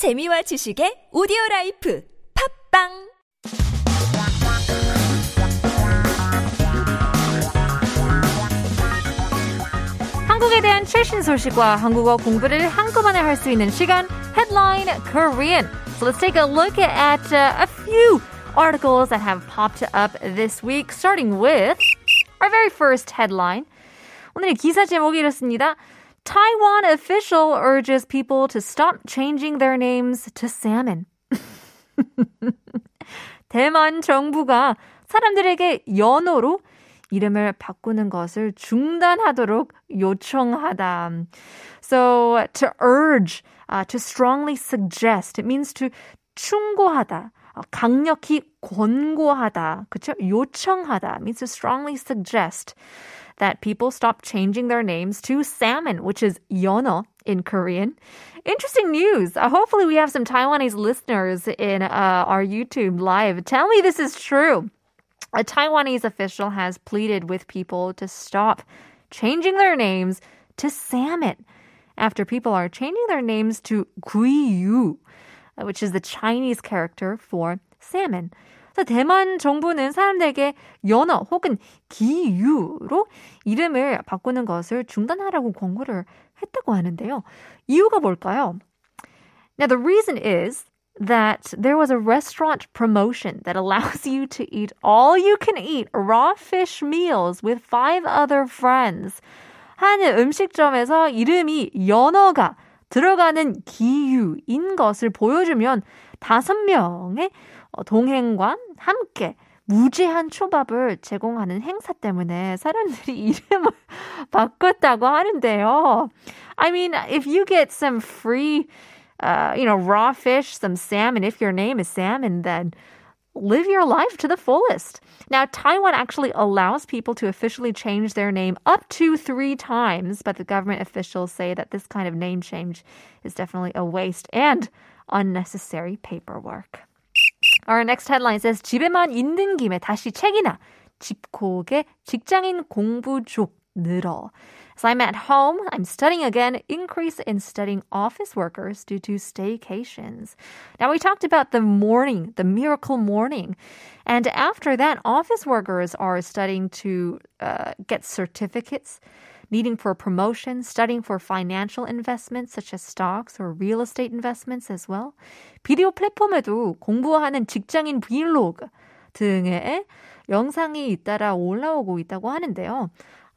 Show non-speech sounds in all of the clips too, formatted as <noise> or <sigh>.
재미와 지식의 오디오 라이프 팝빵 한국에 대한 최신 소식과 한국어 공부를 한꺼번에 할 수 있는 시간 Headline Korean. So let's take a look at uh, a few articles that have popped up this week, starting with our very first headline. 오늘의 기사 제목이 이렇습니다. Taiwan official urges people to stop changing their names to salmon. <laughs> 대만 정부가 사람들에게 연어로 이름을 바꾸는 것을 중단하도록 요청하다. So to urge, uh, to strongly suggest, it means to 충고하다. 강력히 권고하다. 그쵸? 요청하다 means to strongly suggest that people stop changing their names to salmon, which is 연어 in Korean. Interesting news. Uh, hopefully we have some Taiwanese listeners in uh, our YouTube live. Tell me this is true. A Taiwanese official has pleaded with people to stop changing their names to salmon after people are changing their names to guiyu, which is the Chinese character for salmon. 그래서 대만 정부는 사람들에게 연어 혹은 기유로 이름을 바꾸는 것을 중단하라고 권고를 했다고 하는데요. 이유가 뭘까요? Now the reason is that there was a restaurant promotion that allows you <laughs> to eat all you can eat raw fish meals with five other friends. 한 음식점에서 이름이 연어가 들어가는 기유인 것을 보여주면 다섯 명의 동행과 함께 무제한 초밥을 제공하는 행사 때문에 사람들이 이름을 바꿨다고 하는데요. I mean, if you get some free uh, you know, raw fish, some salmon. If your name is salmon, then live your life to the fullest. Now, Taiwan actually allows people to officially change their name up to three times, but the government officials say that this kind of name change is definitely a waste and unnecessary paperwork. Our next headline says 집에만 있는 김에 다시 책이나 집콕에 직장인 공부족 늘어. So I'm at home, I'm studying again, increase in studying office workers due to staycations. Now we talked about the morning, the miracle morning. And after that, office workers are studying to uh, get certificates, needing for promotion, studying for financial investments such as stocks or real estate investments as well. 비디오 플랫폼에도 공부하는 직장인 브이로그 등의 영상이 잇따라 올라오고 있다고 하는데요.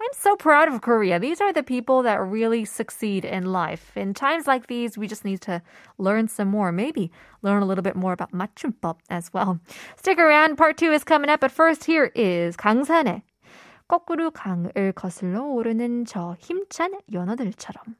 I'm so proud of Korea. These are the people that really succeed in life. In times like these, we just need to learn some more. Maybe learn a little bit more about machumpop as well. Stick around. Part two is coming up. But first, here is 강산에 거꾸로 강을 거슬러 오르는 저 힘찬 연어들처럼.